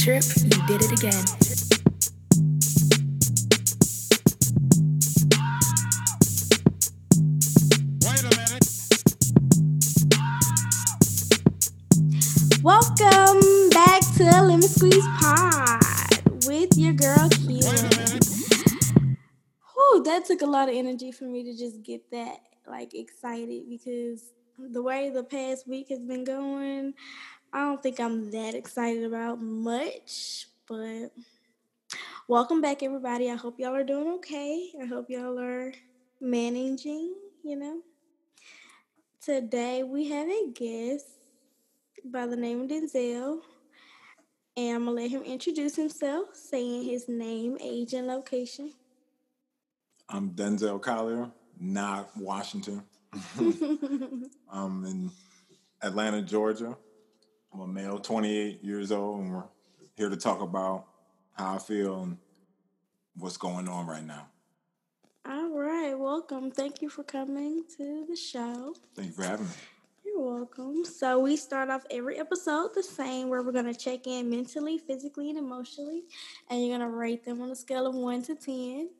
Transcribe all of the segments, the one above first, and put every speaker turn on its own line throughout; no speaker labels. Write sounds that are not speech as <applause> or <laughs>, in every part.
Trip, you did it again. Wait a minute.
Welcome back to Lemon Squeeze Pod with your girl Keela. Whew, that took a lot of energy for me to just get that like excited because the way the past week has been going, I don't think I'm that excited about much, but welcome back everybody. I hope y'all are doing okay. I hope y'all are managing, you know. Today we have a guest by the name of Denzel. And I'm gonna let him introduce himself, saying his name, age, and location.
I'm Denzel Collier, not Washington. <laughs> <laughs> I'm in Atlanta, Georgia. I'm a male, 28 years old, and we're here to talk about how I feel and what's going on right now.
All right, welcome. Thank you for coming to the show.
Thank you for having me.
You're welcome. So we start off every episode the same, where we're gonna check in mentally, physically, and emotionally, and you're gonna rate them on a scale of one to ten.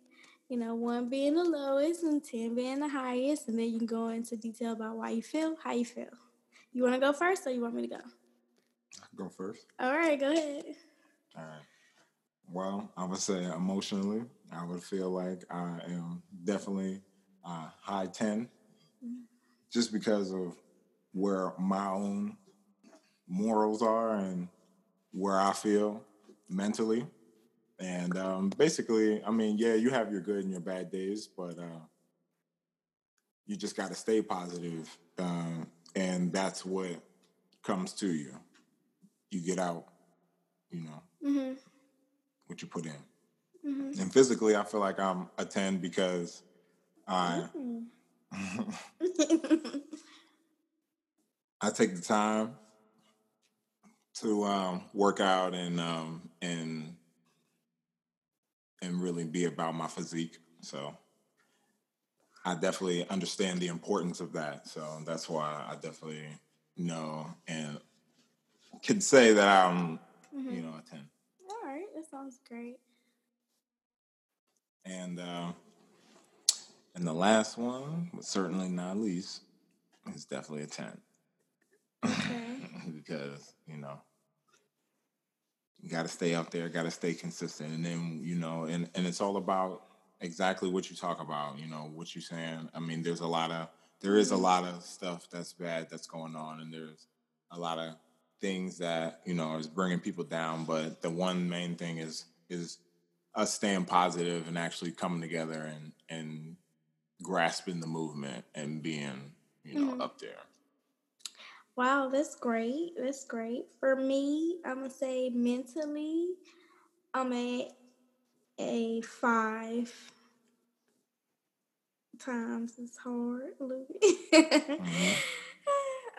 You know, one being the lowest and ten being the highest, and then you can go into detail about why you feel, how you feel. You want to go first, or you want me to go?
Go first.
All right, go ahead.
All right. Well, I would say emotionally, I would feel like I am definitely uh, high 10 just because of where my own morals are and where I feel mentally. And um, basically, I mean, yeah, you have your good and your bad days, but uh, you just got to stay positive, um, and that's what comes to you. You get out, you know,
Mm-hmm.
what you put in.
Mm-hmm.
And physically, I feel like I'm a 10 because I <laughs> I take the time to um, work out and um, and and really be about my physique. So I definitely understand the importance of that. So that's why I definitely know and can say that I'm you know a 10.
All right, that sounds great.
And uh, and the last one, but certainly not least, is definitely a ten
Okay. <laughs>
because you know you got to stay out there, got to stay consistent, and then you know, and and it's all about exactly what you talk about. You know what you're saying. I mean, there's a lot of there is a lot of stuff that's bad that's going on, and there's a lot of things that you know is bringing people down. But the one main thing is is us staying positive and actually coming together and and grasping the movement and being you know
Mhm.
up there.
Wow, that's great. That's great. For me, I'm gonna say mentally, I'm at a five times as hard a.
Mhm.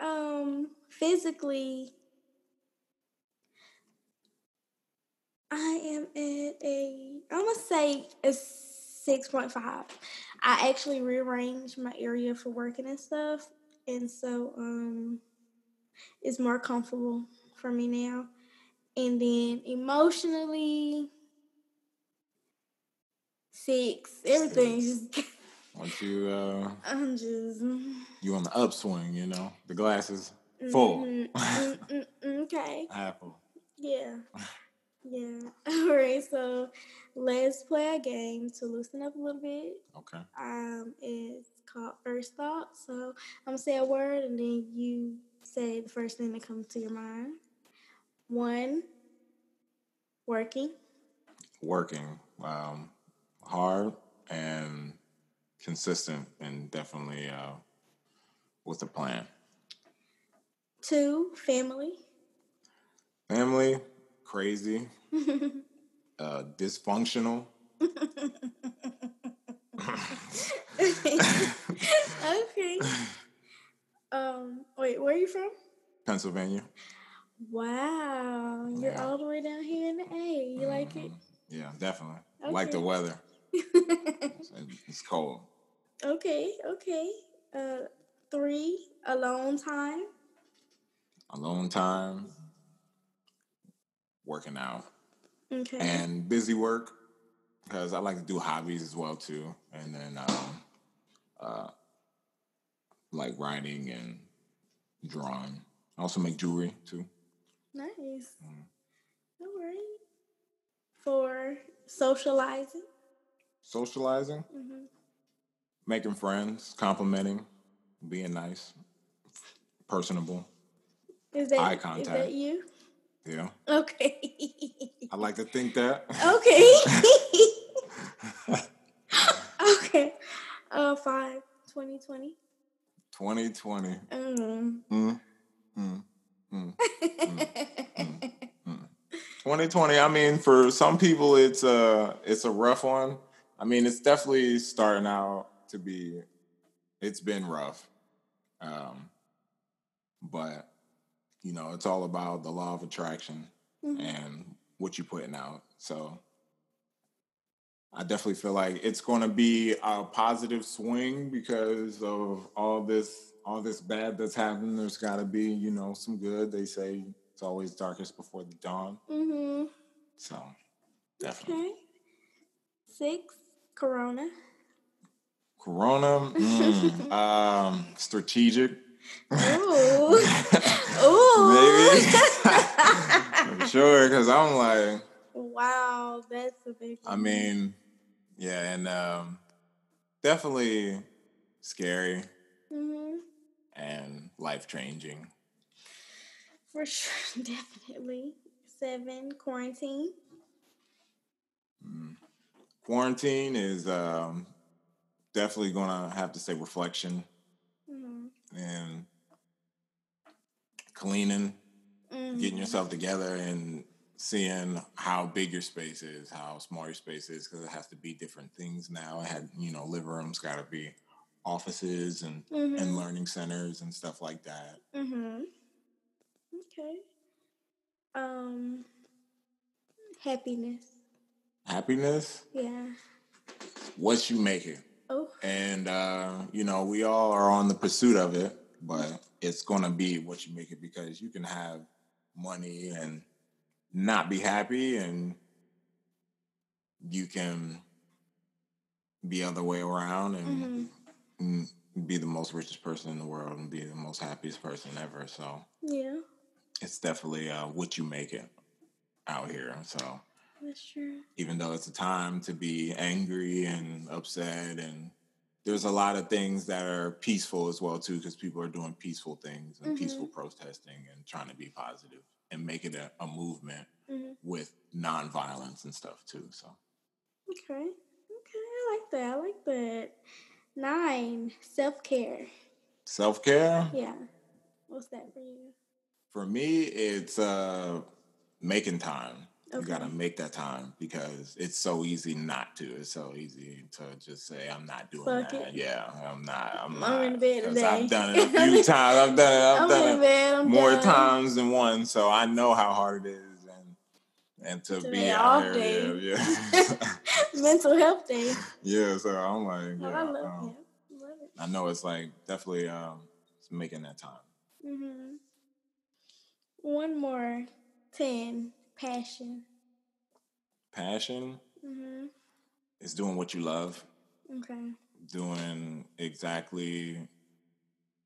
<laughs>
um, physically, I am at a I'm gonna say a six point five. I actually rearranged my area for working and stuff, and so um, it's more comfortable for me now. And then emotionally, six. Everything's just <laughs>
Once you uh,
I'm just
you on the upswing, you know the glass is full,
Mm, mm, mm, mm, okay. <laughs>
half full.
Yeah. <laughs> Yeah. <laughs> All right. So let's play a game to loosen up a little bit.
Okay.
Um, it's called First Thought. So I'm gonna say a word and then you say the first thing that comes to your mind. One, working.
Working um, hard and consistent, and definitely uh, with a plan.
Two, family.
Family, crazy, <laughs> uh, dysfunctional. <laughs>
okay. Um, wait, where are you from?
Pennsylvania.
Wow, you're
Yeah.
all the way down here in the A. You like it?
Mhm. Yeah, definitely. Like the weather. <laughs> It's, it's cold.
okay, okay. Uh, three, alone time.
Alone time. Working out,
Okay.
and busy work because I like to do hobbies as well too, and then um, uh, like writing and drawing. I also make jewelry too.
nice.
Mm.
All right. For socializing.
Socializing,
hmm
making friends, complimenting, being nice, personable.
Is that
Eye
Is
contact.
that you?
Yeah,
Okay.
I like to think that.
okay. <laughs> okay. Uh, five. 2020.
2020.
Mm.
Mm, mm, mm. 2020. I mean, for some people, it's a it's a rough one. I mean, it's definitely starting out to be. It's been rough, um, but you know, it's all about the law of attraction
Mhm.
and what you're putting out. So, I definitely feel like it's going to be a positive swing because of all this all this bad that's happening. There's got to be, you know, some good. They say it's always darkest before the dawn.
Mm-hmm.
So, definitely.
Okay. Six. Corona.
Corona, <laughs> mm, um, strategic.
Ooh. <laughs> Ooh. <laughs>
Maybe. Sure, because I'm like,
wow, that's a big.
I mean, yeah, and um, definitely scary
Mhm.
and life changing.
For sure, <laughs> definitely. Seven. Quarantine.
Quarantine is um, definitely gonna have to say reflection. And cleaning, getting
Mhm.
yourself together and seeing how big your space is, how small your space is, because it has to be different things now. It had, you know, living rooms got to be offices and and
Mhm.
learning centers and stuff like that.
Mhm. Okay. Um. Happiness.
Happiness,
Yeah.
what you make it,
Oh.
and uh, you know, we all are on the pursuit of it, but it's gonna be what you make it because you can have money and not be happy, and you can be other way around and.
Mhm.
mm, be the most richest person in the world and be the most happiest person ever. So
Yeah.
it's definitely uh, what you make it out here. So
That's true.
even though it's a time to be angry and upset, and there's a lot of things that are peaceful as well too, because people are doing peaceful things and peaceful protesting and trying to be positive and make it a, a movement
Mhm.
with nonviolence and stuff too. So
Okay. Okay. I like that. I like that. Nine. Self care.
self care.
Yeah. What's that for you?
For me, it's uh making time. You gotta make that time because it's so easy not to. It's so easy to just say I'm not doing
Fuck
that.
it.
Yeah, I'm not. I'm,
I'm
not.
in bed today.
I've done it a few <laughs> times. I've done it. I've
I'm
done
in
it
bed. I'm
more
done.
times than one. So I know how hard it is, and and to be out
off
here,
day.
yeah, yeah, <laughs> <laughs>
Mental health day.
yeah. So I'm like, yeah,
I love
um,
it. Love it.
I know it's like definitely um, making that time.
hmm One more. Ten. Passion.
Passion
mm-hmm.
is doing what you love.
Okay.
doing exactly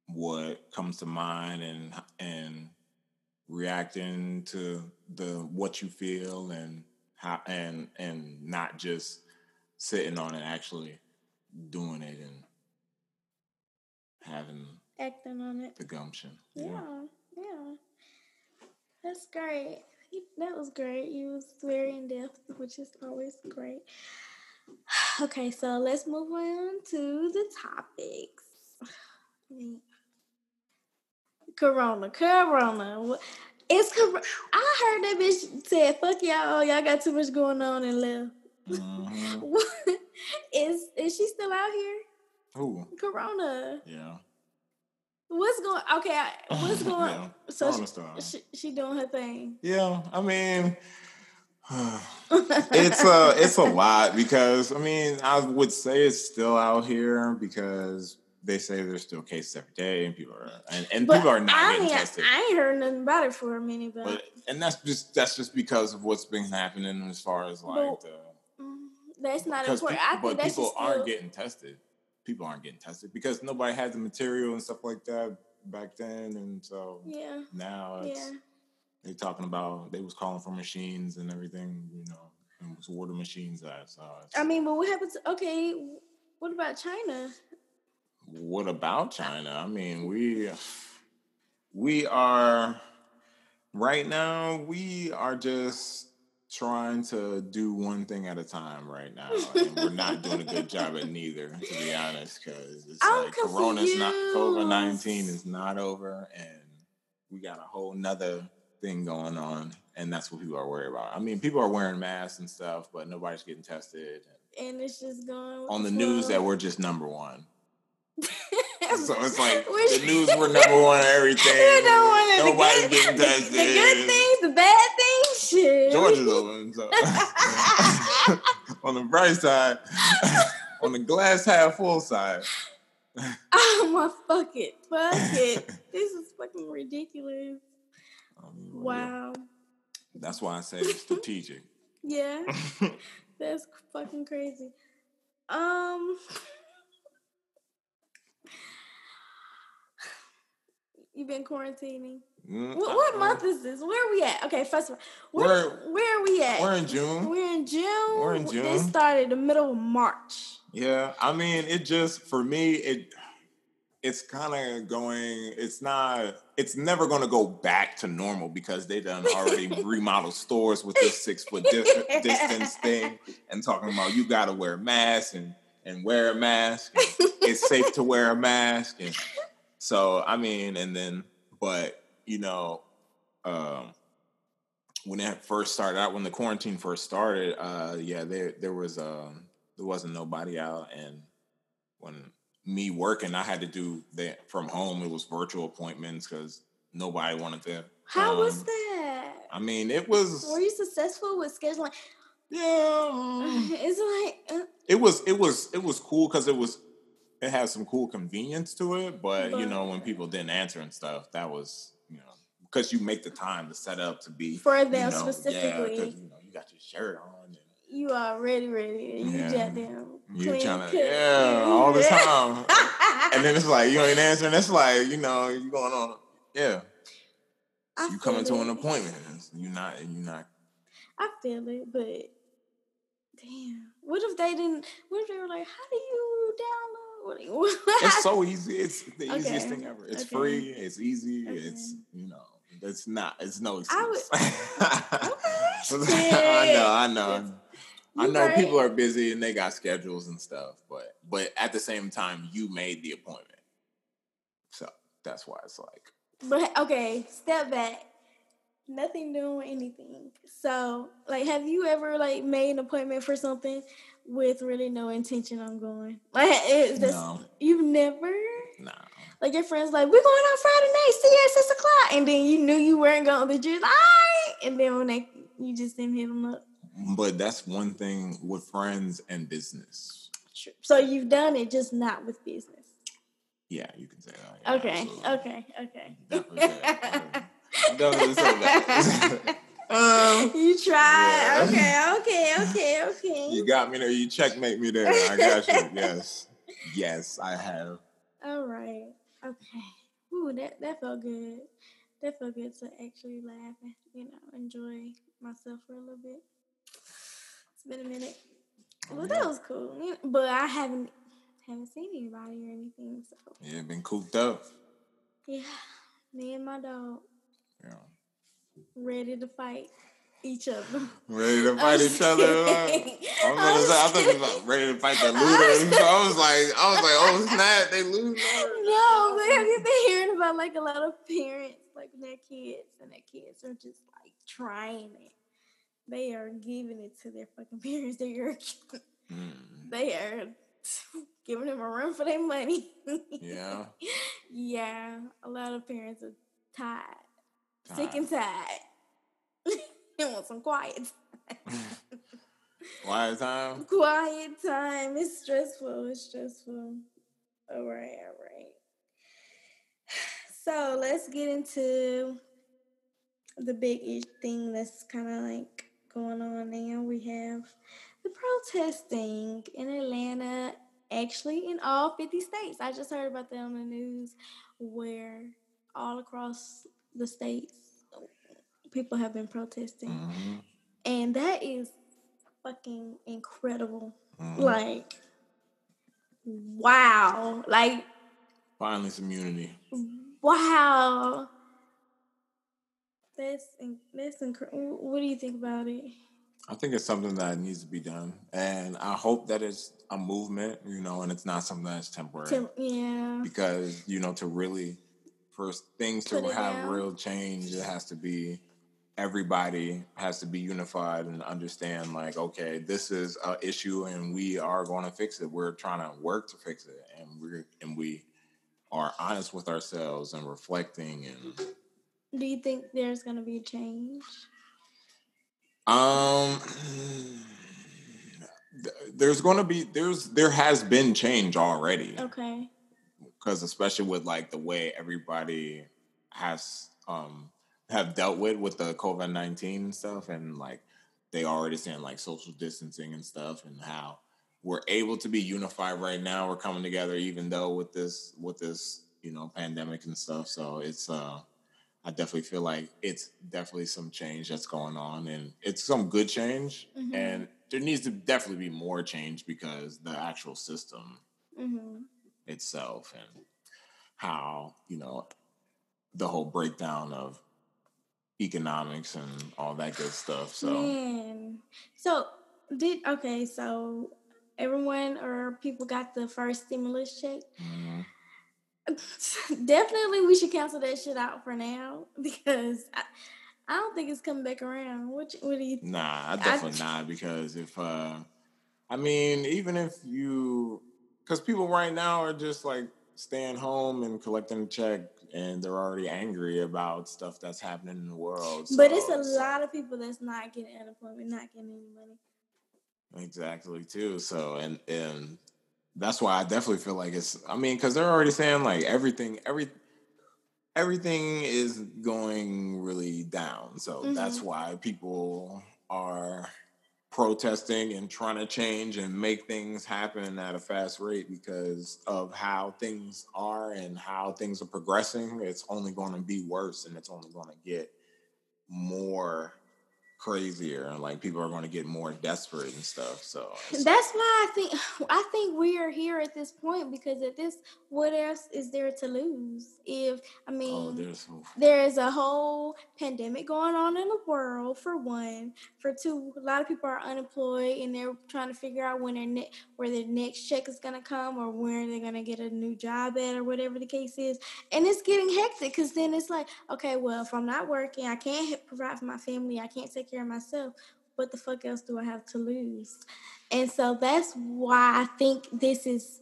what comes to mind and and reacting to the what you feel and how and and not just sitting on it actually doing it and having
Acting on it.
the gumption
Yeah. Yeah. That's great. That was great. You was very in depth, which is always great. <sighs> Okay, so let's move on to the topics. Corona, Corona. It's Corona. I heard that bitch said, "Fuck y'all, y'all got too much going on and left."
Mhm. <laughs>
is is she still out here?
Ooh,
Corona.
yeah
What's going? Okay, <sighs> what's going?
Yeah,
So she, she, she doing her thing.
yeah i mean <laughs> it's a it's a lot because I mean I would say it's still out here because they say there's still cases every day, and people are and, and people are not
I
getting tested.
I ain't heard nothing about it for a minute, but,
but and that's just that's just because of what's been happening as far as like
But
the
mm, that's not important. I think
but people aren't getting tested. People aren't getting tested because nobody had the material and stuff like that back then, and so
yeah,
now it's
yeah.
they talking about they was calling for machines and everything, you know, and was order machines at. So it's,
I mean, but what happens? Okay, what about China?
what about China? I mean, we we are right now. We are just trying to do one thing at a time right now, and we're not doing a good job at neither. To be honest, because it's
I'm
like Corona's not COVID nineteen is not over, and we got a whole nother thing going on, and that's what people are worried about. I mean, people are wearing masks and stuff, but nobody's getting tested.
And it's just going
On the
flow.
news, that we're just number one. <laughs> So it's like
Which-
the news were number one on <laughs> everything.
You know what? the
Nobody's
good-
getting tested. <laughs>
the good things, the bad things, shit.
So. <laughs> on the bright side, <laughs> on the glass half full side. <laughs>
Oh my fuck it, fuck it. this is fucking ridiculous.
I mean, yeah,
Wow.
That's why I say it's strategic.
Yeah, that's fucking crazy. Um. You've been quarantining.
Mm,
What, what month is this? Where are we at? Okay, first of all, where,
We're-
where are we at?
We're in June.
We're in June.
We're in June.
This started the middle of March.
Yeah, I mean, it just for me, it it's kind of going. It's not. It's never going to go back to normal because they done already <laughs> remodeled stores with this six foot dis- distance thing and talking about you got to wear a mask and and wear a mask. it's safe to wear a mask, and so I mean, and then but you know, um, when it first started out, when the quarantine first started, uh, yeah, there there was um there wasn't nobody out, and when me working, I had to do that from home. It was virtual appointments because nobody wanted to.
How was that?
I mean, it was
Were you successful with scheduling?
yeah. mm, <sighs>
It's like uh,
It was it was it was cool because it was it has some cool convenience to it, but you know when people didn't answer and stuff, that was you know because you make the time to set up to be
for
you
them
know,
specifically.
Yeah, you know you got your shirt on. And,
you are ready, ready. and You
Yeah.
just them.
You trying to yeah all the time, and then it's like you ain't answering. It's like you know you going on yeah.
I
you coming to an appointment. You not and you not.
I feel it, but damn, what if they didn't? What if they were like, "How do you download?"
It's so <laughs> easy. It's the
Okay,
easiest thing ever. It's
okay.
free. It's easy.
Okay.
It's you know. It's not. It's no
I would-
excuse. <laughs>
Okay.
I know. I know. I know
right.
people are busy and they got schedules and stuff, but but at the same time, you made the appointment, so that's why it's like
But okay, step back. Nothing doing anything. So, like, have you ever like made an appointment for something with really no intention on going? Like, is this
no,
you've never?
no.
Like your friends like, we're going out Friday night, see you at six o'clock, and then you knew you weren't going, but you're like, right, and then when they you just didn't hit them up.
But that's one thing with friends and business. True.
So you've done it, just not with business.
Yeah, you can say that. yeah,
Okay,
absolutely.
okay, okay.
Definitely say that. Definitely say that. <laughs> <laughs> um,
you tried.
Yeah.
Okay, okay, okay, okay.
Got me there. You checkmate me there. I got you. <laughs> Yes. Yes, I have.
All right. Okay. Ooh, that that felt good. That felt good to actually laugh and you know enjoy myself for a little bit. It's been a minute. Well, that was cool. But I haven't haven't seen anybody or anything. So
Yeah, been cooped up.
yeah, me and my dog
Yeah.
ready to fight <laughs> each other.
Ready to fight each other. I was gonna say, I thought you was ready to fight the <laughs> looters. So <laughs> I was like, I was like, oh snap, they lose.
No, but have you been hearing about like a lot of parents, like their kids, and their kids are just like trying it. They are giving it to their fucking parents. They are,
Mm,
they are giving them a run for their money.
yeah.
yeah, a lot of parents are tired, sick and tired. They want some quiet, <laughs>
Quiet time.
quiet time. It's stressful. It's stressful. All right, all right. So let's get into the big thing that's kind of like going on now. We have the protesting in Atlanta, actually in all 50 states. I just heard about that on the news where all across the states people have been protesting. Mm-hmm. And that is fucking incredible. Mm-hmm. Like, wow. Like,
finally some unity.
Wow. That's that's incredible. What do you think about it?
I think it's something that needs to be done, and I hope that it's a movement, you know, and it's not something that's temporary. Tem-
yeah.
Because you know, to really, for things Put to have down. real change, it has to be everybody has to be unified and understand like okay this is an issue and we are going to fix it. We're trying to work to fix it. And we're and we are honest with ourselves and reflecting and
do you think there's going to be a change?
Um there's going to be there's there has been change already.
Okay.
Because especially with like the way everybody has um have dealt with with the COVID nineteen stuff, and like they already saying like social distancing and stuff, and how we're able to be unified right now. We're coming together, even though with this with this you know pandemic and stuff. So it's uh, I definitely feel like it's definitely some change that's going on, and it's some good change, mm-hmm. and there needs to definitely be more change because the actual system mm-hmm. itself and how you know the whole breakdown of economics and all that good stuff. So,
Man. so did okay. So everyone or people got the first stimulus check. Mm-hmm. <laughs> Definitely, we should cancel that shit out for now <laughs> because I, I don't think it's coming back around. What what do you?
Nah, I definitely I, not because if uh, I mean, even if you, because people right now are just like staying home and collecting a check and they're already angry about stuff that's happening in the world.
So, but it's a so. lot of people that's not getting unemployment, not getting any money.
Exactly too. So and and that's why I definitely feel like it's. I mean, because they're already saying like everything, every everything is going really down. So mm-hmm. that's why people are protesting and trying to change and make things happen at a fast rate because of how things are and how things are progressing. It's only going to be worse and it's only going to get more crazier and like people are going to get more desperate and stuff so
that's why i think <sighs> i think we are here at this point because at this what else is there to lose? If i oh, mean oh, there's, there is a whole pandemic going on in the world for one. For two a lot of people are unemployed and they're trying to figure out when their ne- where their next check is going to come or where they're going to get a new job at or whatever the case is. And it's getting hectic because then it's like okay well if i'm not working i can't provide for my family i can't take care of myself what the fuck else do i have to lose and so that's why i think this is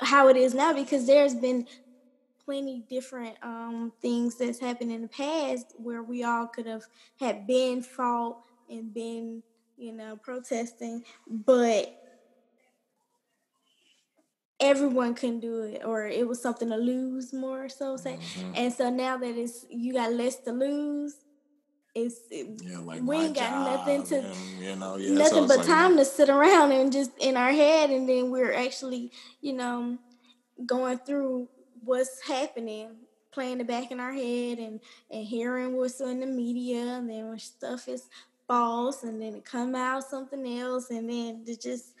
how it is now because there's been plenty different um, things that's happened in the past where we all could have had been fought and been, you know, protesting, but everyone couldn't do it or it was something to lose more so say mm-hmm. and so now that it's you got less to lose it's
yeah, like we ain't got nothing to and, you know yeah,
nothing but like, time to sit around and just in our head and then we're actually you know going through what's happening playing it back in our head and and hearing what's in the media and then when stuff is false and then it come out something else and then it just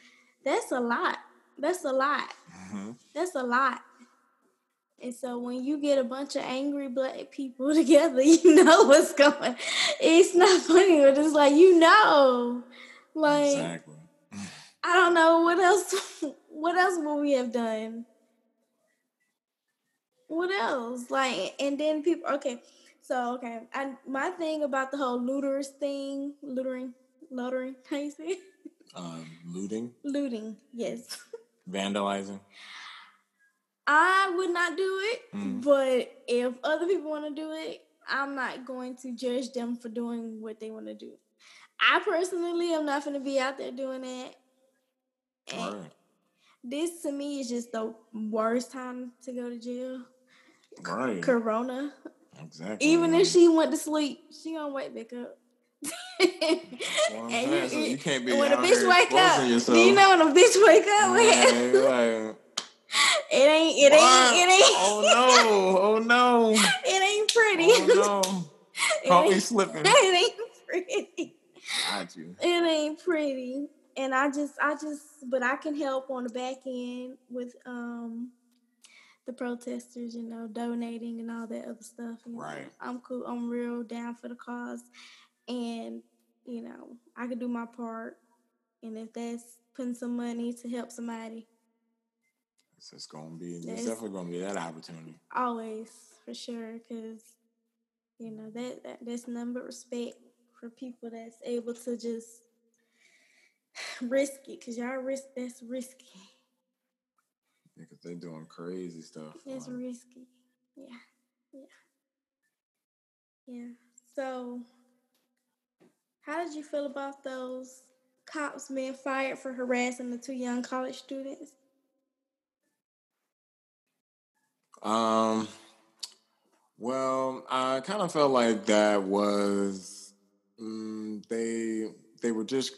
that's a lot. That's a lot. Mm-hmm. that's a lot and so when you get a bunch of angry black people <laughs> together you know what's going it's not funny but it's like you know like exactly. i don't know what else <laughs> what else would we have done what else like and then people okay so okay, I my thing about the whole looters thing, lootering, loitering, <laughs> how you say it?
Um, looting.
Looting, yes.
Vandalizing.
I would not do it, mm. but if other people want to do it, I'm not going to judge them for doing what they want to do. I personally am not going to be out there doing that. And, this to me is just the worst time to go to jail.
Right.
Corona.
Exactly.
Even if she went to sleep, she gonna wake back up.
I'm <laughs> saying, so you can't be
when a bitch wake up,
exposing
do you know when a bitch wake up? <laughs>
Like,
it ain't, it
what?
ain't, it ain't,
Oh no! Oh no! <laughs>
it ain't pretty.
Oh no! Caught me slipping. <laughs>
It ain't pretty.
Got you.
It ain't pretty. And I just I just but I can help on the back end with um the protesters, you know, donating and all that other stuff.
Right.
I'm cool. I'm real down for the cause. And, you know, I can do my part. And if that's putting some money to help somebody,
It's just gonna be. It's definitely gonna be that opportunity.
always for sure, because you know that, that that's nothing but respect for people that's able to just <sighs> risk it, because y'all risk that's risky.
Because they're doing crazy stuff.
It's
like,
risky. Yeah. Yeah. Yeah. So how did you feel about those cops being fired for harassing the two young college students?
Um. Well, I kind of felt like that was mm, they they were just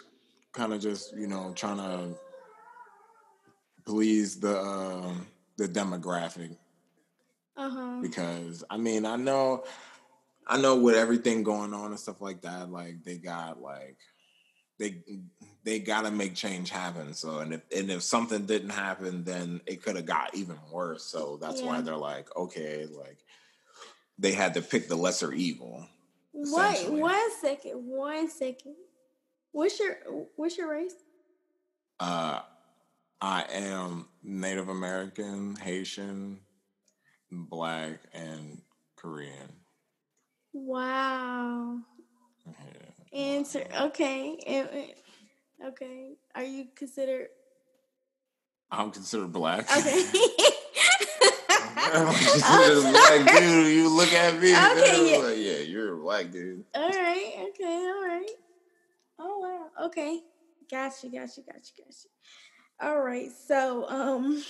kind of just you know trying to please the um the demographic
Uh-huh.
because I mean I know I know with everything going on and stuff like that like they got like they they got to make change happen so and if and if something didn't happen then it could have got even worse so that's why they're like okay like they had to pick the lesser evil
Wait, one second, one second. What's your what's your race?
uh I am Native American, Haitian, black and Korean.
Wow.
Yeah.
Answer. Okay. Eh, eh, Okay. Are you considered
I'm considered black.
okay? <laughs> <laughs>
I'm considered a black dude. You look at me.
Okay, yeah.
like, yeah, you're a black dude.
all right. Okay. All right. Oh wow. Okay. Gotcha. Gotcha. Gotcha. Gotcha. All right. So um.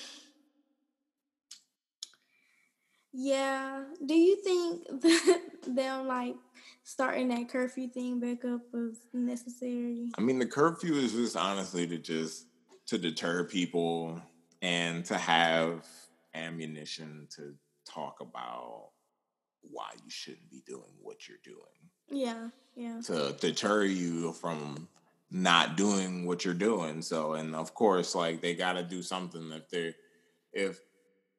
Yeah. Do you think <laughs> that them like starting that curfew thing back up was necessary?
I mean, the curfew is just honestly to just to deter people and to have ammunition to talk about why you shouldn't be doing what you're doing.
Yeah. Yeah.
to deter you from not doing what you're doing. So, and of course, like they got to do something if they're if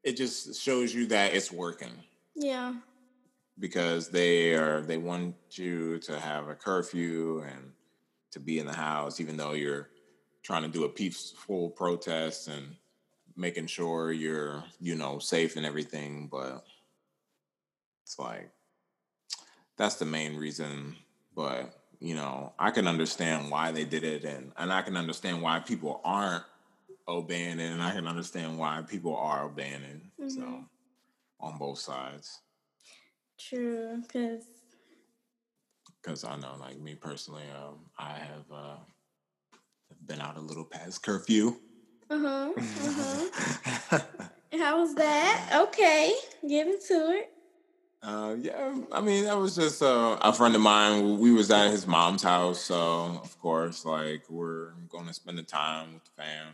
it just shows you that it's working
Yeah.
because they are they want you to have a curfew and to be in the house, even though you're trying to do a peaceful protest and making sure you're you know safe and everything. But it's like that's the main reason. But you know, I can understand why they did it, and and I can understand why people aren't obeying it, and I can understand why people are obeying it. So on both sides.
True. Cause
because I know, like me personally, um, I have uh, been out a little past curfew. <laughs>
uh huh. Uh huh. How was that? Okay. Get into it.
uh, yeah, I mean, that was just uh, a friend of mine. We was at his mom's house, so of course, like we're going to spend the time with the fam.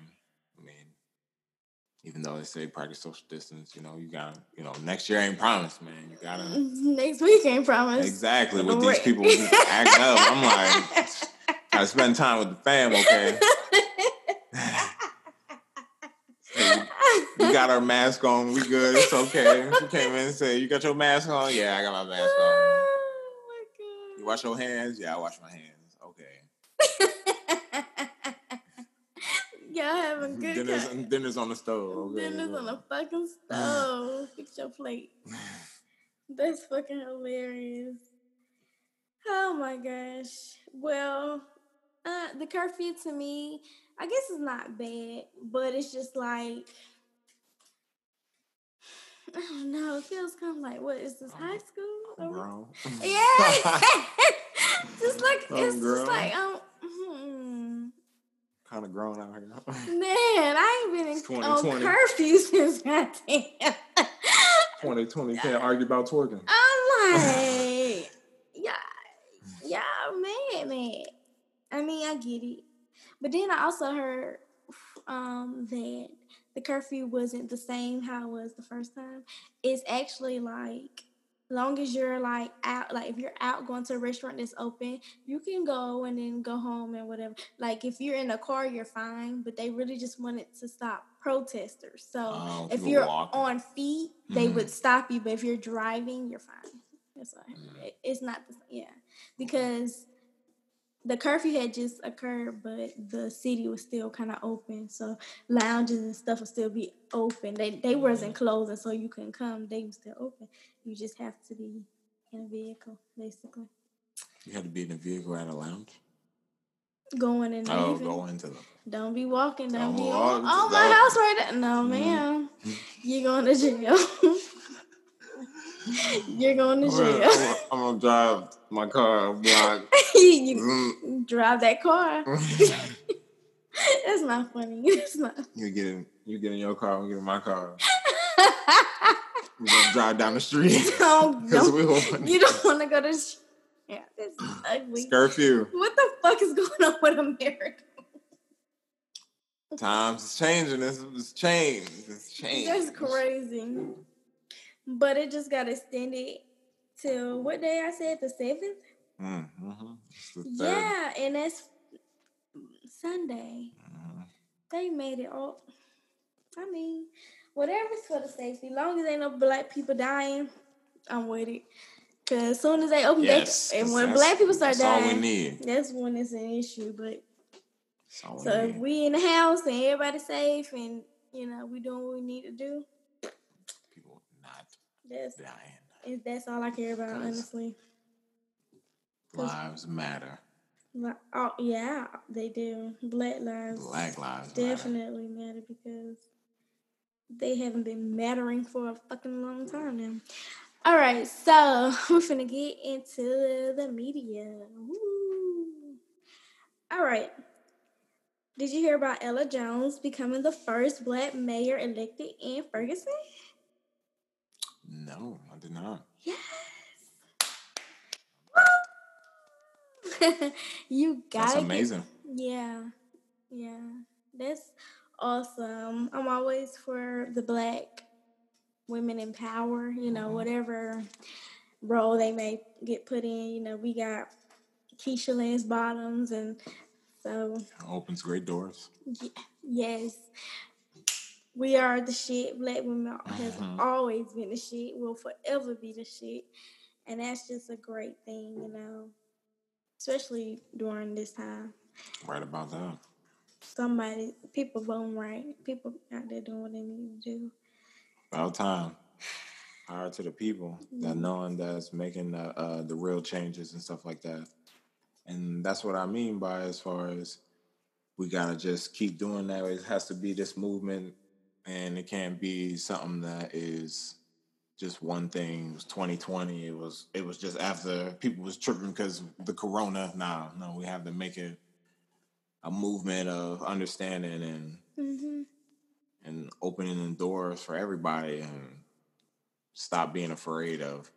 I even though they say practice social distance, you know, you got you know, next year ain't promised, man. You gotta <laughs>
Next week ain't promised.
exactly with these people who act up. I'm like, <laughs> gotta spend time with the fam, okay? We got our mask on. We good. It's okay. She came in and said, "You got your mask on? Yeah, I got my mask on. <laughs>
oh my
You wash your hands? Yeah, I wash my hands. Okay.
god. Y'all having <laughs> good
Dinner's,
time.
dinner's on the stove. Okay.
Dinner's on the fucking stove. Fix your plate. <sighs> That's fucking hilarious. Oh my gosh. Well, uh, the curfew to me, I guess it's not bad, but it's just like I don't know. It feels kind of like what is this high school? Or- Yeah. <laughs> <laughs> just like it's just like um. hmm.
Kind of grown out here. <laughs>
Man, I ain't been in, on curfew <laughs> since goddamn.
2020 can't argue about twerking. <laughs>
I'm like, yeah, yeah, man, man. I mean, I get it, but then I also heard um, that the curfew wasn't the same how it was the first time. It's actually like long as you're like out like if you're out going to a restaurant that's open you can go and then go home and whatever like if you're in a car you're fine but they really just wanted to stop protesters so oh, if you're walking. on feet they mm-hmm. would stop you but if you're driving you're fine that's why mm-hmm. it's not the, yeah because the curfew had just occurred, but the city was still kind of open, so lounges and stuff would still be open. They they wasn't closing, so you couldn't come. They were still open. You just have to be in a vehicle, basically.
You had to be in a vehicle at a lounge.
Going in.
Oh, leaving. going to
them. Don't be walking. Don't, don't be on, on my house right there. No, mm-hmm. ma'am. <laughs> Mm-hmm. You're going to jail. <laughs> You're going to jail.
I'm, I'm, gonna drive my car block. <laughs>
you mm. drive that car. <laughs> That's not funny. <laughs> That's not.
You get in. You get in your car. I'm getting my car. We're gonna drive down the street. No,
don't, we you don't want to go to. Yeah, this is ugly.
It's curfew.
What the fuck is going on with America?
Times is changing. This is changed. It's changed.
That's crazy. But it just got extended till what day I said the seventh. Mm-hmm. Yeah, and that's Sunday. Mm-hmm. They made it all. I mean, whatever's for the safety, long as ain't no black people dying, I'm with it. Cause as soon as they open, yes, they, and when black people start dying, that's when it's an issue. But so if we in the house and everybody's safe, and you know we doing what we need to do, people not that's dying. That's all I care about, honestly.
Lives matter.
Oh yeah, they do. Black lives.
Black lives
definitely matter. matter because they haven't been mattering for a fucking long time now. All right, so <laughs> we're gonna get into the media. Woo. All right. Did you hear about Ella Jones becoming the first black mayor elected in Ferguson?
No, I did not.
Yes. <laughs> you got
That's amazing.
Get, yeah. Yeah. That's awesome. I'm always for the black women in power, you know, mm-hmm. whatever role they may get put in. You know, we got Keisha Lance Bottoms and so
opens great doors.
Yeah, yes we are the shit. Black women has mm-hmm. always been the shit. Will forever be the shit, and that's just a great thing, you know. Especially during this time.
Right about that.
Somebody, people voting right. People out there doing what they need to do.
About time. Power to the people mm-hmm. that knowing that's making the uh, the real changes and stuff like that. And that's what I mean by as far as we gotta just keep doing that. It has to be this movement and it can't be something that is just one thing. It was 2020. It was it was just after people was tripping because the corona. Nah, no, we have to make it a movement of understanding and mm-hmm. and opening the doors for everybody and stop being afraid of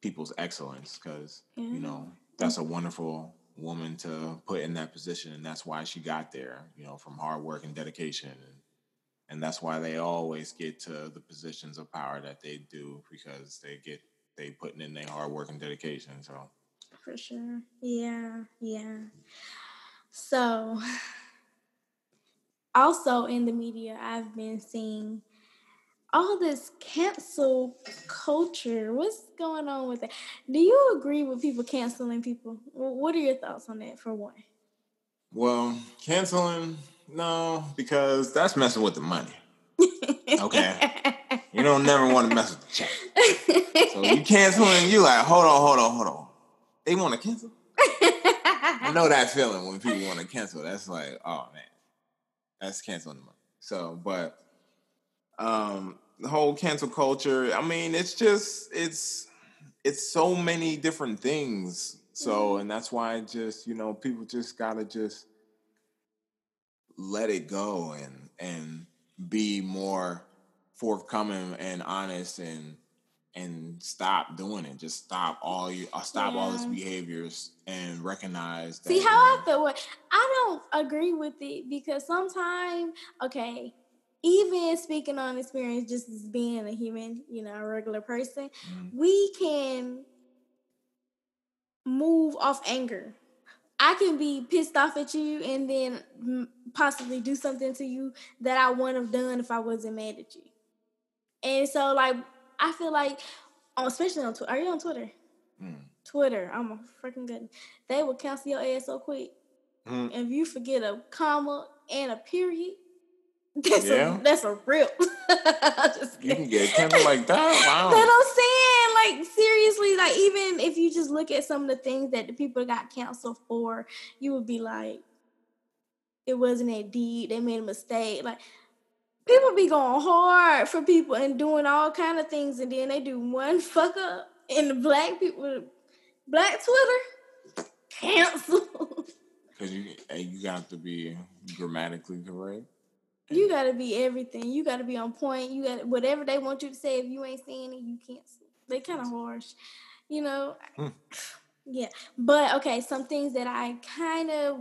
people's excellence because mm-hmm. you know that's a wonderful woman to put in that position and that's why she got there you know from hard work and dedication and and that's why they always get to the positions of power that they do because they get they putting in their hard work and dedication. So
for sure, yeah, yeah. So <sighs> also in the media, I've been seeing all this cancel culture. What's going on with that? Do you agree with people canceling people? What are your thoughts on that? For one.
Well, canceling no, because that's messing with the money. Okay. <laughs> you don't never want to mess with the check. So you canceling, you like, hold on, hold on, hold on. They want to cancel? I know that feeling when people want to cancel. That's like, oh man. That's canceling the money. So, but um the whole cancel culture, I mean, it's just it's it's so many different things. So, mm-hmm. and that's why just, you know, people just gotta just let it go and and be more forthcoming and honest and and stop doing it. Just stop all you uh, stop yeah. all these behaviors and recognize.
That, See how I feel. I don't agree with it because sometimes, okay, even speaking on experience, just as being a human, you know, a regular person, mm-hmm. we can move off anger. I can be pissed off at you and then possibly do something to you that I wouldn't have done if I wasn't mad at you. And so, like, I feel like, especially on Twitter. Are you on Twitter? Mm. Twitter. I'm a freaking good. They will cancel your ass so quick. Mm. If you forget a comma and a period, <laughs> that's yeah. a that's a rip. <laughs>
you can get canceled <laughs> like that. Wow.
That I'm saying, like seriously, like even if you just look at some of the things that the people got canceled for, you would be like, it wasn't a deed. They made a mistake. Like people be going hard for people and doing all kind of things, and then they do one fuck up, and the black people, black Twitter, cancel.
Because you you got to be grammatically correct.
You got to be everything. You got to be on point. You got whatever they want you to say. If you ain't saying it, you can't. They kind of harsh, you know. Hmm. Yeah, but okay. Some things that I kind of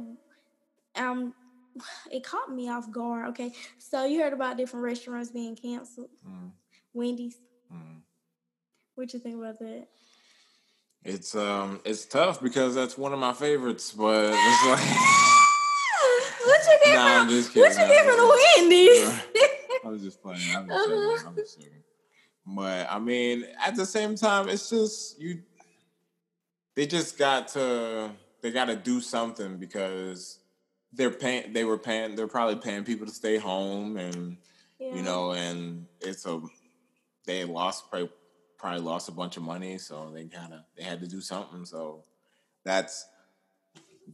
um it caught me off guard. Okay, so you heard about different restaurants being canceled. Mm. Wendy's. Mm. What you think about that?
It's um it's tough because that's one of my favorites, but it's <laughs> like <laughs>
you get nah, from, I'm just kidding. What you get from the Wendy's? <laughs>
I was just playing. I'm just, uh-huh. I'm just joking. But I mean, at the same time, it's just you. They just got to. They got to do something because they're paying they were paying they're probably paying people to stay home and yeah. you know and it's a they lost probably, probably lost a bunch of money so they kind of they had to do something so that's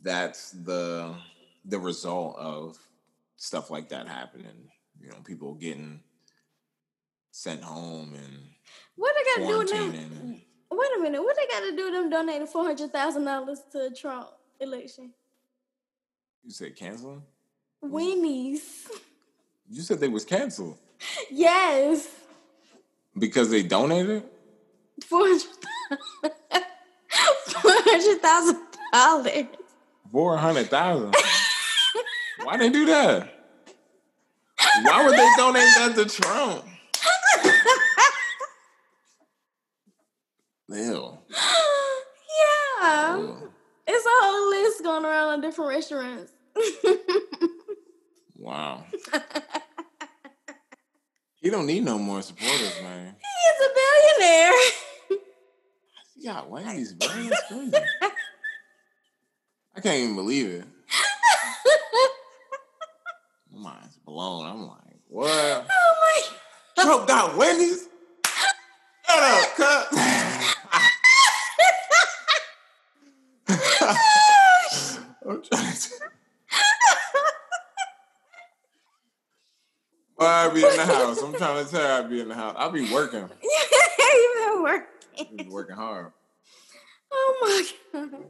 that's the the result of stuff like that happening you know people getting sent home and
what they got to do with them wait a minute what they got to do with them donating $400000 to trump election
you said canceling?
Weenies.
You said they was canceled.
Yes.
Because they donated?
Four hundred thousand dollars. <laughs>
Four hundred thousand. Why did they do that? Why would they donate that to Trump? Ew.
Yeah. Ew. It's a whole list going around on different restaurants. <laughs>
wow. he don't need no more supporters, man.
He is a billionaire.
He got Wendy's, crazy. I can't even believe it. Mind's blown. I'm like, what? Oh my <laughs> Trump got Wendy's? Shut up, <laughs> cut. Oh, I'm trying to. Well, <laughs> I be in the house. I'm trying to tell you, I be in the house. I'll be working.
you been working.
Be working hard.
Oh my god.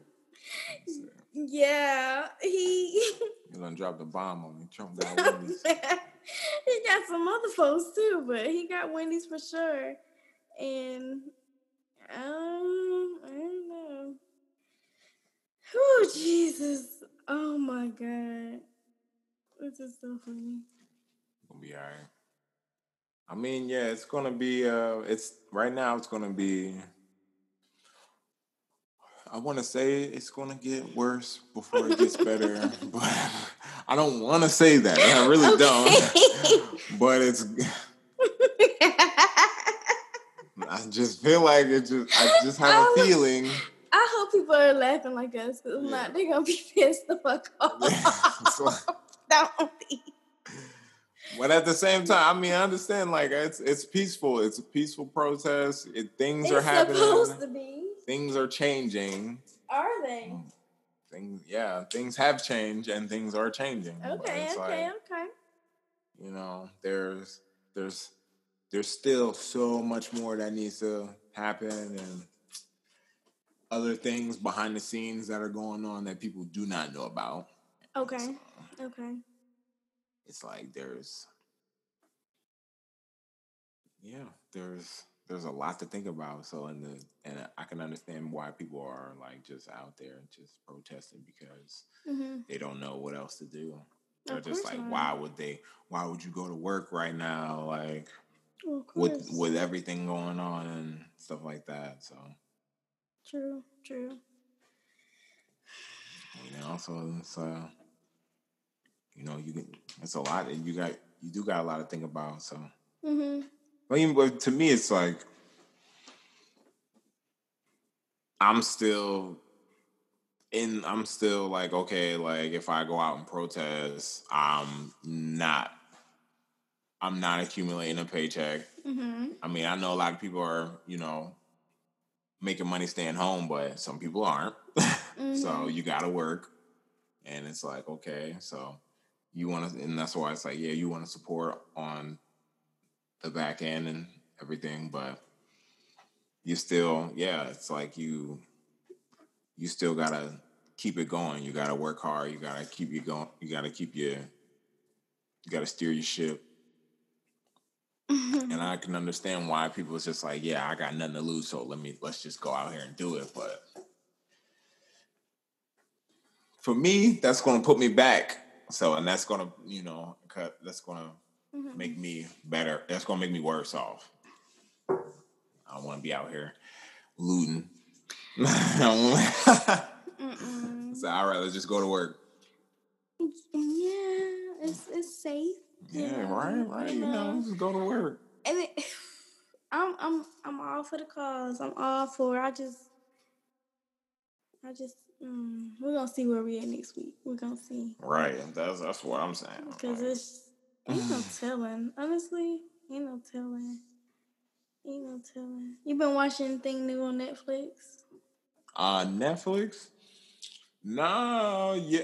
Yeah, he. <laughs>
You done dropped the bomb on me. Trump got <laughs> Wendy's.
he got some other folks too, but he got Wendy's for sure. And um, I don't know. Oh Jesus! Oh my God! This is so funny.
Gonna be all right. I mean, yeah, it's gonna be. Uh, it's right now. It's gonna be. I want to say it's gonna get worse before it gets better, <laughs> but <laughs> I don't want to say that. I really okay. don't. <laughs> but it's. I just feel like it. Just I just have a feeling
I hope people are laughing like us. Cause yeah. not, they're gonna be pissed the fuck off. Don't be.
But at the same time, I mean, I understand. Like it's it's peaceful. It's a peaceful protest. It, things it's are happening. It's supposed to be. Things are changing.
Are they? Mm.
Things, yeah, things have changed and things are changing.
Okay, okay, like, okay.
You know, there's there's there's still so much more that needs to happen and other things behind the scenes that are going on that people do not know about.
Okay. So, okay.
it's like there's yeah, there's there's a lot to think about. So and the and I can understand why people are like just out there just protesting because mm-hmm. they don't know what else to do. They're of just like, not. why would they? Why would you go to work right now? Like with with everything going on and stuff like that. So
true, true.
You know, so it's uh, you know, you can. It's a lot, and you got you do got a lot to think about. So. Mm-hmm. I mean, but to me, it's like I'm still in. I'm still like, okay, like if I go out and protest, I'm not. I'm not accumulating a paycheck. Mm-hmm. I mean, I know a lot of people are, you know, making money staying home, but some people aren't. <laughs> mm-hmm. so you got to work, and it's like, okay, so you want to, and that's why it's like, yeah, you want to support on the back end and everything, but you still, yeah, it's like you you still gotta keep it going. You gotta work hard. You gotta keep you going. You gotta keep your you gotta steer your ship. and mm-hmm. I can understand why people is just like, yeah, I got nothing to lose, so let me let's just go out here and do it. But for me, that's gonna put me back. So and that's gonna, you know, cut that's gonna mm-hmm. make me better. That's gonna make me worse off. I don't want to be out here looting. so I'd rather just go to work.
Yeah, it's it's safe.
Yeah, right, right. You know, just go to work.
And it, <laughs> I'm I'm I'm all for the cause. I'm all for. I just I just mm, we're gonna see where we at next week. We're gonna see.
Right. That's that's what I'm saying.
Because it's Ain't no telling. Honestly, ain't no telling. Ain't no telling. You been watching anything new on Netflix?
Uh Netflix? No, yeah.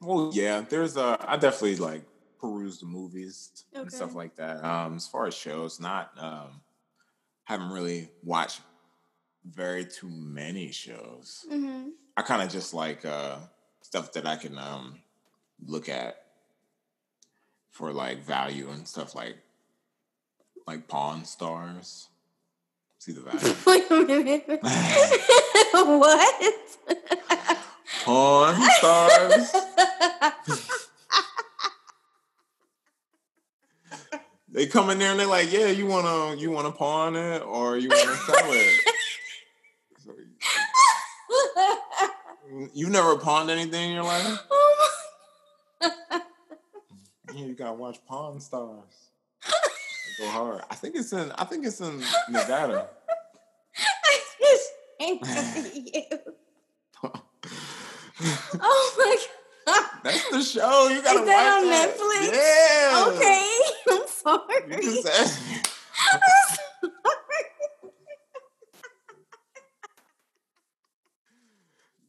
Well, yeah. There's a. I definitely like peruse the movies okay. and stuff like that. Um, as far as shows, not um, haven't really watched very too many shows. Mm-hmm. I kind of just like uh stuff that I can um look at for like value and stuff like like Pawn Stars. See the value. <laughs> Wait a minute. <laughs> what? Pawn Stars. <laughs> they come in there and they're like, "Yeah, you wanna you wanna pawn it or you wanna sell it." so, you've never pawned anything in your life? Yeah, you gotta watch Pawn Stars. <laughs> go hard. I think it's in. I think it's in Nevada. <laughs> I <laughs> just think of you. oh my god. That's the show. You gotta Is that on
that. Netflix? Yeah. Okay. I'm sorry. You just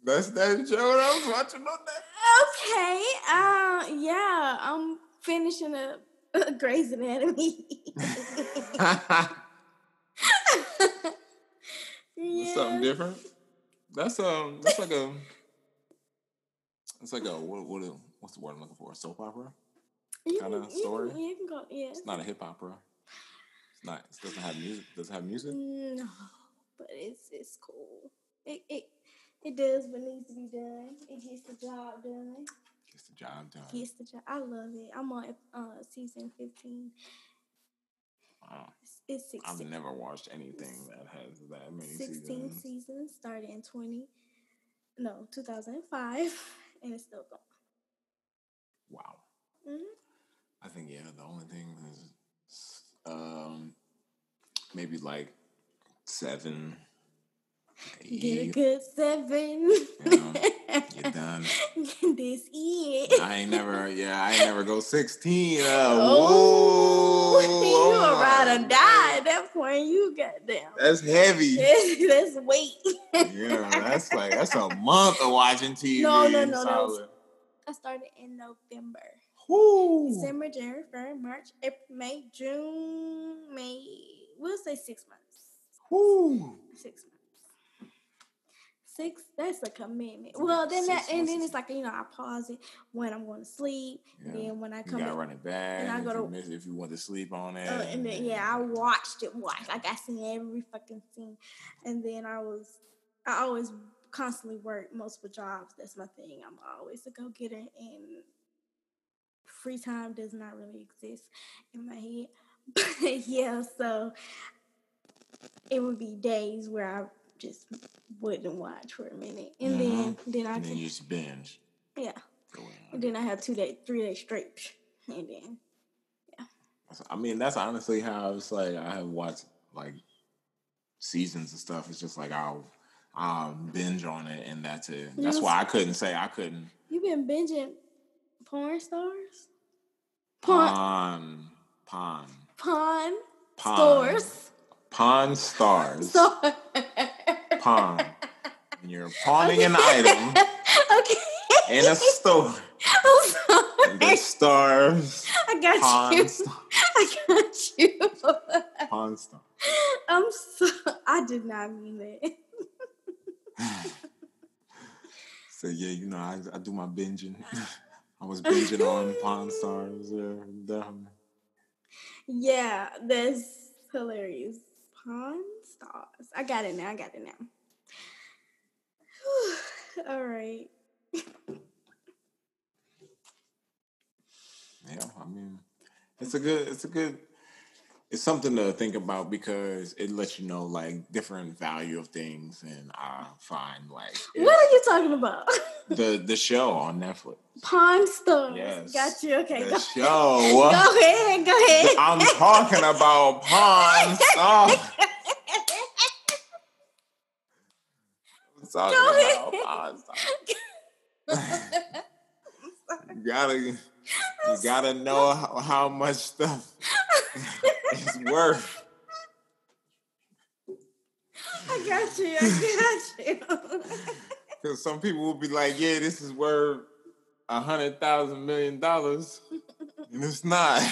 That's that show that I was watching on that.
Okay. Uh yeah. I'm finishing up <laughs> Grey's Anatomy. <laughs>
yeah. Something different. That's um. That's like a. It's like a what? What? What's the word I'm looking for? A soap opera kind of story.
You, you can go. Yeah.
It's not a hip opera. It's not. It doesn't have music. Does it have music?
No, but it's it's cool. It it it does what needs to be done. It gets the job done.
Gets the job done.
Gets the job. I love it. I'm on uh, season 15. Wow. It's, it's 16.
I've never watched anything that has that many 16
seasons. seasons started in 20, no, 2005, <laughs> and it's still going.
Wow. Mm-hmm. I think, yeah, the only thing is um, maybe like seven
Get a good seven. You <laughs> know,
you're done. <laughs>
this it.
I ain't never, yeah, I ain't never go 16. Uh, <laughs> oh,
whoa, you a ride or die at that point. You got down.
That's heavy. <laughs>
That's, weight.
yeah, that's like, that's a month of watching TV.
No, no, no, no. I started in November. Woo. December, January, February, March, April, May, June, May. We'll say six months. Woo. Six months. Six, that's a commitment. Well, then that, and then it's like you know, I pause it when I'm going to sleep. Yeah. then when I come,
you gotta run it back. And I go to miss, if you want to sleep on it.
Uh, and then yeah, I watched it. Watch like I seen every fucking scene, and then I was, I always constantly work multiple jobs. That's my thing. I'm always a go getter, and free time does not really exist in my head. <laughs> Yeah, so it would be days where I just wouldn't watch for a minute, and mm-hmm. then then I
and then you just binge.
Yeah, and then I have two days, three days straight, and then yeah. I
mean, that's honestly how it's like. I have watched like seasons and stuff. It's just like I'll I'll binge on it, and that's it. That's why I couldn't say I couldn't.
You've been binging porn stars.
Pawn. Pawn.
Pawn. Pawn. Stores.
Pawn <laughs> stars. Pawn. And you're <laughs> pawning an item. <laughs> okay. In a store. <laughs> I'm sorry. Stars.
I got pawn you. Star. I got you.
Pawn star.
I'm so. I did not mean that.
so yeah, you know, I, I do my binging. I was binging on Pawn Stars. Yeah.
Yeah, that's hilarious. Pawn Stars. I got it now. I got it now. All right.
yeah, I mean, it's a good. It's a good it's something to think about because it lets you know like different value of things and I find like
What are you talking about? <laughs>
the the show on Netflix.
Pawn Stars. Yes. Got you. Okay.
The
go <laughs>
show.
Go ahead, go ahead.
I'm talking about <laughs> Pawn Stars. Talking about <laughs> you gotta you gotta know how, how much stuff <laughs> it's worth.
I got you. I got you. <laughs>
Because some people will be like, "Yeah, this is worth a hundred thousand million dollars," and it's not.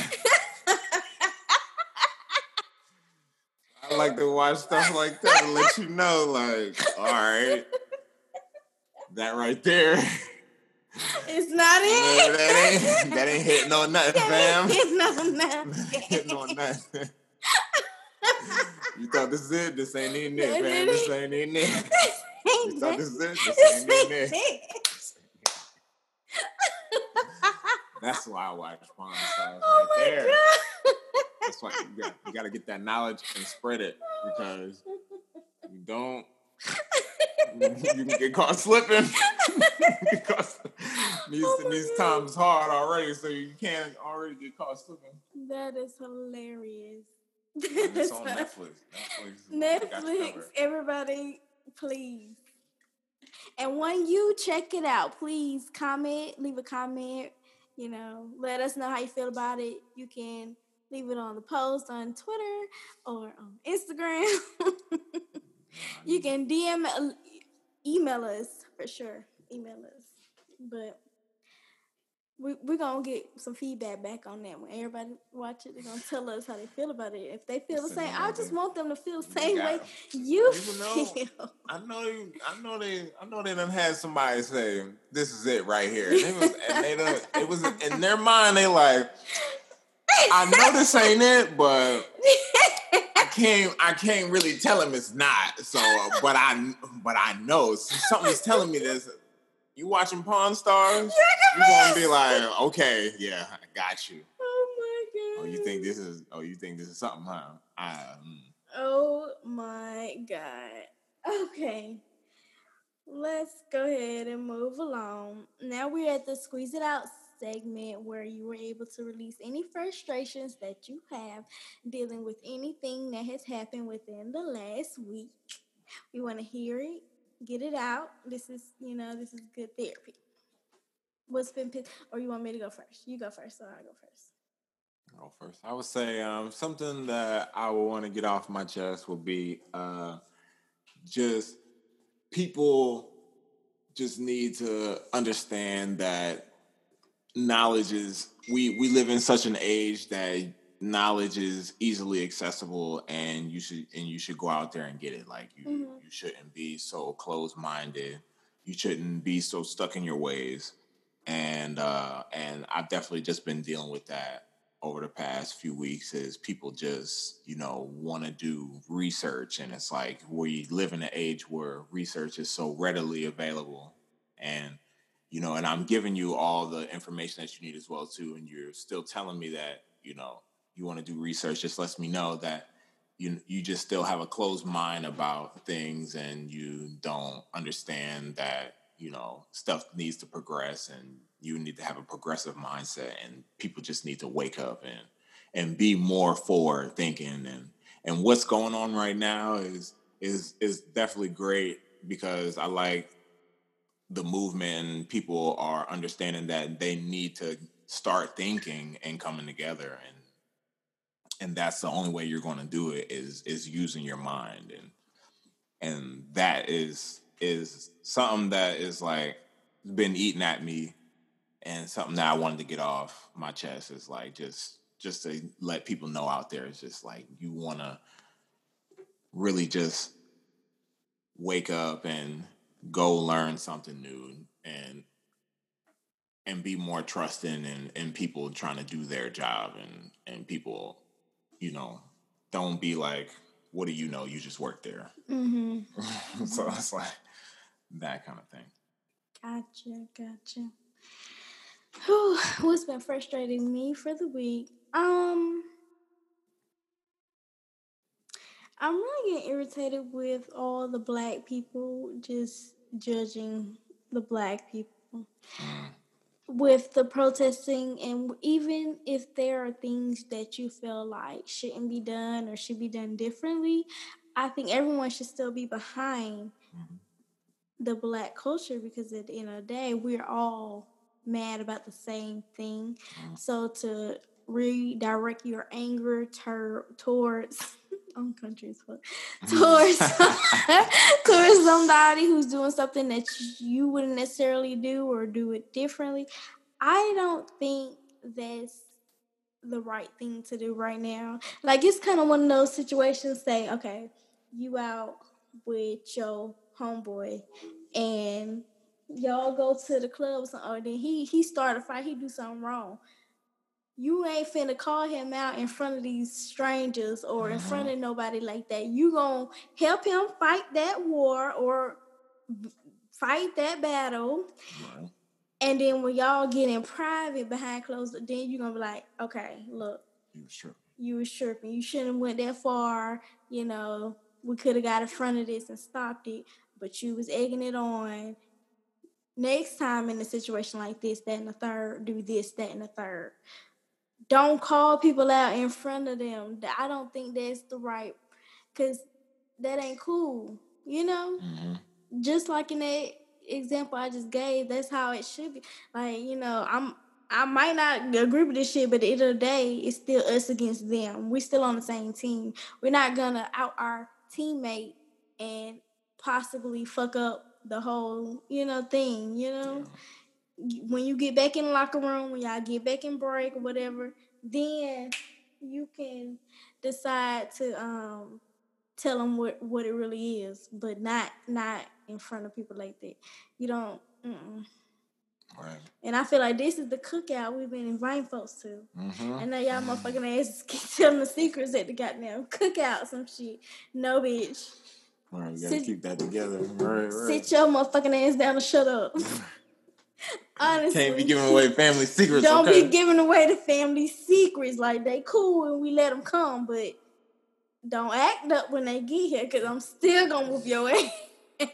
Like to watch stuff like that to let you know, like, all right, that right there.
It's not it.
that ain't that ain't hitting on nothing, fam.
Hitting on <laughs> nothing.
hitting on nothing. you thought this is it? This ain't in it, fam. This ain't in it. You thought this is it? This ain't in it. That's why I watch porn stars <laughs> oh right there. God. That's why you got, you got to get that knowledge and spread it because you don't <laughs> you can get caught slipping. <laughs> these, oh these times hard already, so you can't already get caught slipping.
That is hilarious.
it's <laughs> on Netflix.
Netflix, Netflix everybody, please. And when you check it out, please comment, leave a comment. You know, let us know how you feel about it. You can leave it on the post on Twitter or on Instagram. <laughs> you can DM, uh, email us for sure. Email us, but we we're gonna get some feedback back on that when everybody watch it. They're gonna tell us how they feel about it. If they feel the same, I just want them to feel the same way you feel.
I know you. I know they. I know they done had somebody say, "This is it right here," and, it was, and they done, It was in their mind. They like, I <laughs> know this ain't it, but I can't I can't really tell him it's not. So, but I but I know something's telling me this. You watching Pawn Stars? You gonna be like, okay, yeah, I got you.
Oh my
god. Oh, you think this is? Oh, you think this is something, huh? Um,
oh my god. Okay. Let's go ahead and move along. Now we're at the squeeze it out segment where you were able to release any frustrations that you have dealing with anything that has happened within the last week. We want to hear it, get it out. This is, you know, this is good therapy. What's been? Or you want me to go first? You go first, or I go first.
Go first. I would say um, something that I would want to get off my chest would be uh, just people just need to understand that knowledge is we we live in such an age that knowledge is easily accessible and you should and you should go out there and get it. Like you mm-hmm. you shouldn't be so closed-minded. You shouldn't be so stuck in your ways. And uh and i've definitely just been dealing with that over the past few weeks is people just you know want to do research. And it's like we live in an age where research is so readily available. And you know and i'm giving you all the information that you need as well too and you're still telling me that you know you want to do research just lets me know that you you just still have a closed mind about things and you don't understand that you know stuff needs to progress and you need to have a progressive mindset and people just need to wake up and and be more forward thinking and and what's going on right now is is is definitely great because I like the movement people are understanding that they need to start thinking and coming together and and that's the only way you're going to do it is is using your mind and and that is is something that is like been eating at me and something that I wanted to get off my chest is like just just to let people know out there it's just like you want to really just wake up and go learn something new and and be more trusting in, in people trying to do their job and and people you know, don't be like, what do you know? You just work there. Mm-hmm. <laughs> so it's like that kind of thing.
Gotcha, gotcha. Whew, what's been frustrating me for the week? Um, I'm really getting irritated with all the black people just judging the black people. Mm with the protesting and even if there are things that you feel like shouldn't be done or should be done differently i think everyone should still be behind mm-hmm. the black culture because at the end of the day we're all mad about the same thing mm-hmm. so to redirect your anger ter- towards on country <laughs> towards <laughs> towards somebody who's doing something that you wouldn't necessarily do or do it differently. I don't think that's the right thing to do right now. Like it's kind of one of those situations. Say, okay, you out with your homeboy, and y'all go to the club, or then he he start a fight, he do something wrong you ain't finna call him out in front of these strangers or mm-hmm. in front mm-hmm. of nobody like that. You gonna help him fight that war or fight that battle. And then when y'all get in private behind closed, then you're gonna be like, okay, look, you was tripping. You was tripping. You shouldn't have went that far. You know, we could have got in front of this and stopped it, but you was egging it on. Next time in a situation like this, that and the third, do this, that and the third don't call people out in front of them. I don't think that's the right, cause that ain't cool. You know, mm-hmm. just like in that example I just gave, that's how it should be. Like you know, I'm I might not agree with this shit, but at the end of the day, it's still us against them. We're still on the same team. We're not gonna out our teammate and possibly fuck up the whole, you know, thing, you know? When you get back in the locker room, when y'all get back in break or whatever, then you can decide to um, tell them what, what it really is, but not not in front of people like that. You don't. Mm-mm. Right. And I feel like this is the cookout we've been inviting folks to. Mm-hmm. And now y'all motherfucking asses <laughs> keep telling the secrets at the goddamn cookout, some shit. No, bitch.
All right, you gotta sit, keep that together. Right,
right. Sit your motherfucking ass down and shut up. <laughs> <laughs>
Honestly, can't be giving away family secrets.
Don't okay? be giving away the family secrets. Like they cool and we let them come, but don't act up when they get here because I'm still gonna whoop your <laughs> ass.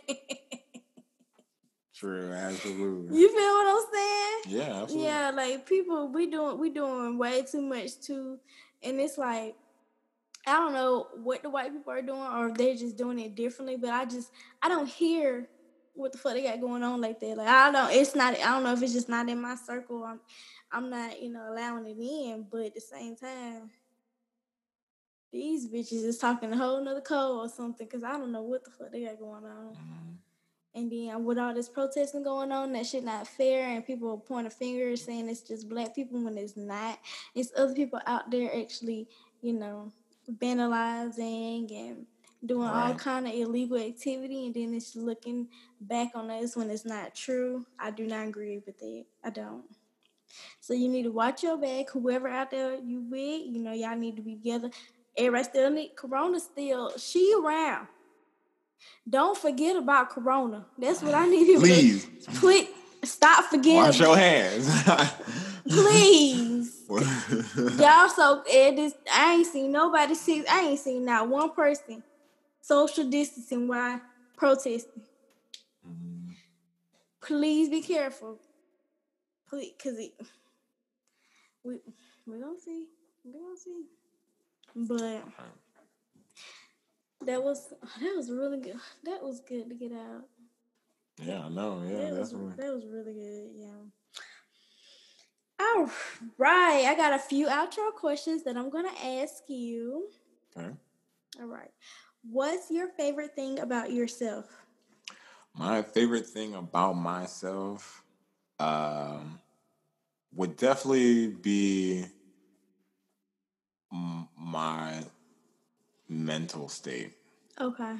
True, absolutely.
You feel what I'm saying?
Yeah, absolutely.
Yeah, like people, we doing we doing way too much too, and it's like I don't know what the white people are doing or if they're just doing it differently, but I just I don't hear what the fuck they got going on like that. Like I don't it's not I don't know if it's just not in my circle. I'm I'm not, you know, allowing it in, but at the same time, these bitches is talking a whole nother code or something because I don't know what the fuck they got going on. Mm-hmm. And then with all this protesting going on, that shit not fair, and people point a finger saying it's just black people when it's not. It's other people out there actually, you know, vandalizing and doing all kind of illegal activity, and then it's looking back on us when it's not true. I do not agree with that. I don't. So you need to watch your back. Whoever out there you with, you know, y'all need to be together. Everybody still need Corona still. She around. Don't forget about Corona. That's what I <sighs> need you
Please.
to please stop forgetting.
Wash your hands. <laughs> <laughs>
Please. <laughs> Y'all so it is I ain't seen nobody see I ain't seen not one person social distancing while protesting. Mm-hmm. Please be careful. Please, cause it, we we gonna see. We gonna see. But that was that was really good. That was good to get out.
yeah, I know. Yeah,
that was that was really good. Yeah. All right, I got a few outro questions that I'm gonna ask you.
Okay.
All right, what's your favorite thing about yourself?
My favorite thing about myself um, would definitely be m- my mental state
Okay.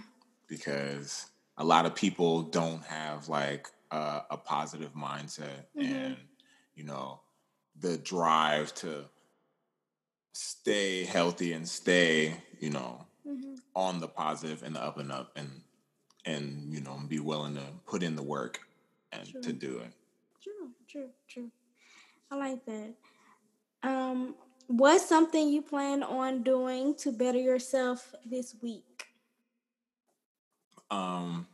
because a lot of people don't have like a, a positive mindset and you know the drive to stay healthy and stay you know
hmm
on the positive and the up and up and and you know be willing to put in the work and to do it
True, true, true. I like that. Um, what's something you plan on doing to better yourself this week?
um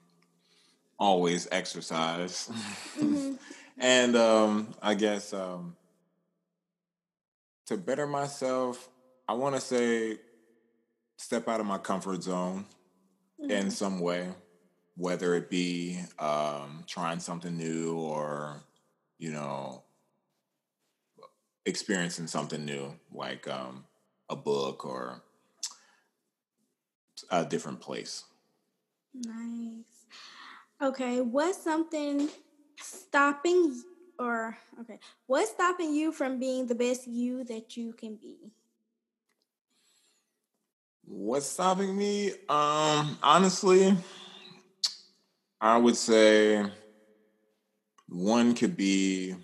always exercise
Mhm. <laughs>
and um i guess um to better myself i want to say step out of my comfort zone in some way whether it be um trying something new or you know experiencing something new like um a book or a different place
Nice. Okay, what's something stopping or okay, what's stopping you from being the best you that you can be?
What's stopping me? Um, honestly, I would say one could be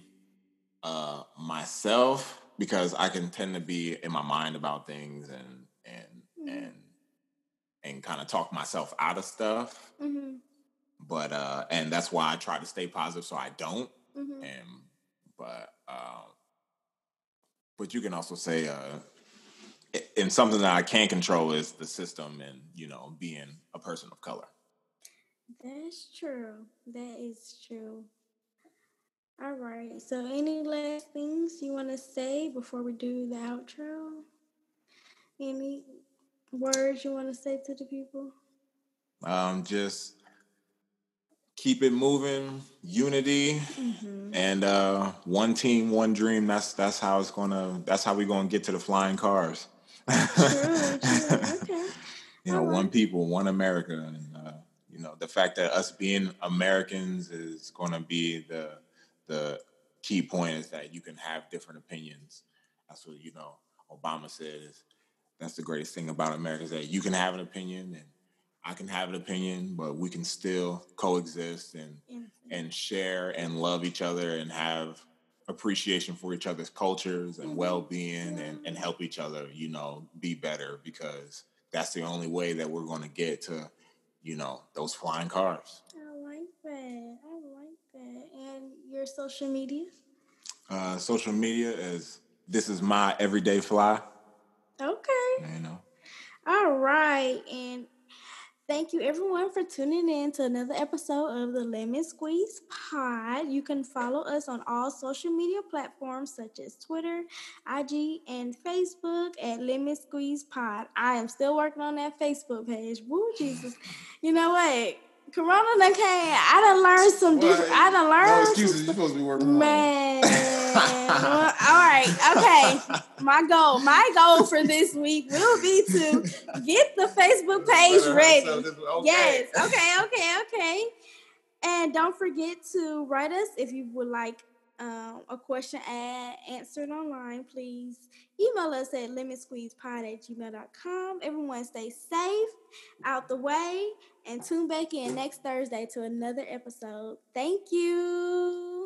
uh myself because I can tend to be in my mind about things and and
Mhm.
and and kind of talk myself out of stuff.
Mm-hmm.
But uh and that's why I try to stay positive so I don't.
Mm-hmm.
And but um but you can also say uh and something that I can't control is the system and you know being a person of color.
That's true. That is true. All right. So, any last things you want to say before we do the outro? Any words you want to say to the people?
Um, just keep it moving, unity,
Mm-hmm.
and uh, one team, one dream. That's that's how it's gonna. That's how we're gonna get to the flying cars. <laughs>
True, true. Okay.
you know, one people, one America, and uh, you know the fact that us being Americans is gonna be the the key point is that you can have different opinions. That's what you know. Obama said is that's the greatest thing about America is that you can have an opinion and I can have an opinion, but we can still coexist and
And-
and share and love each other and have appreciation for each other's cultures and
Mhm.
well-being and, and help each other you know be better because that's the only way that we're going to get to you know those flying cars
I like that. I like that. And your social media?
uh, social media is this is my everyday fly
Okay.
you know
All right. And thank you everyone for tuning in to another episode of the Lemon Squeeze Pod. You can follow us on all social media platforms such as Twitter, IG, and Facebook at Lemon Squeeze Pod. I am still working on that Facebook page. Woo, Jesus. You know what? Corona done came. I done learned some different. I done learned. No excuses.
You're supposed to be working.
Man. <laughs> all right. Okay. My goal. My goal for this week will be to get the Facebook page ready. Okay. Yes. Okay. Okay. Okay. And don't forget to write us if you would like um, a question ad answered online, please email us at lemonsqueezepod at gmail.com. Everyone stay safe, out the way, and tune back in next Thursday to another episode. Thank you.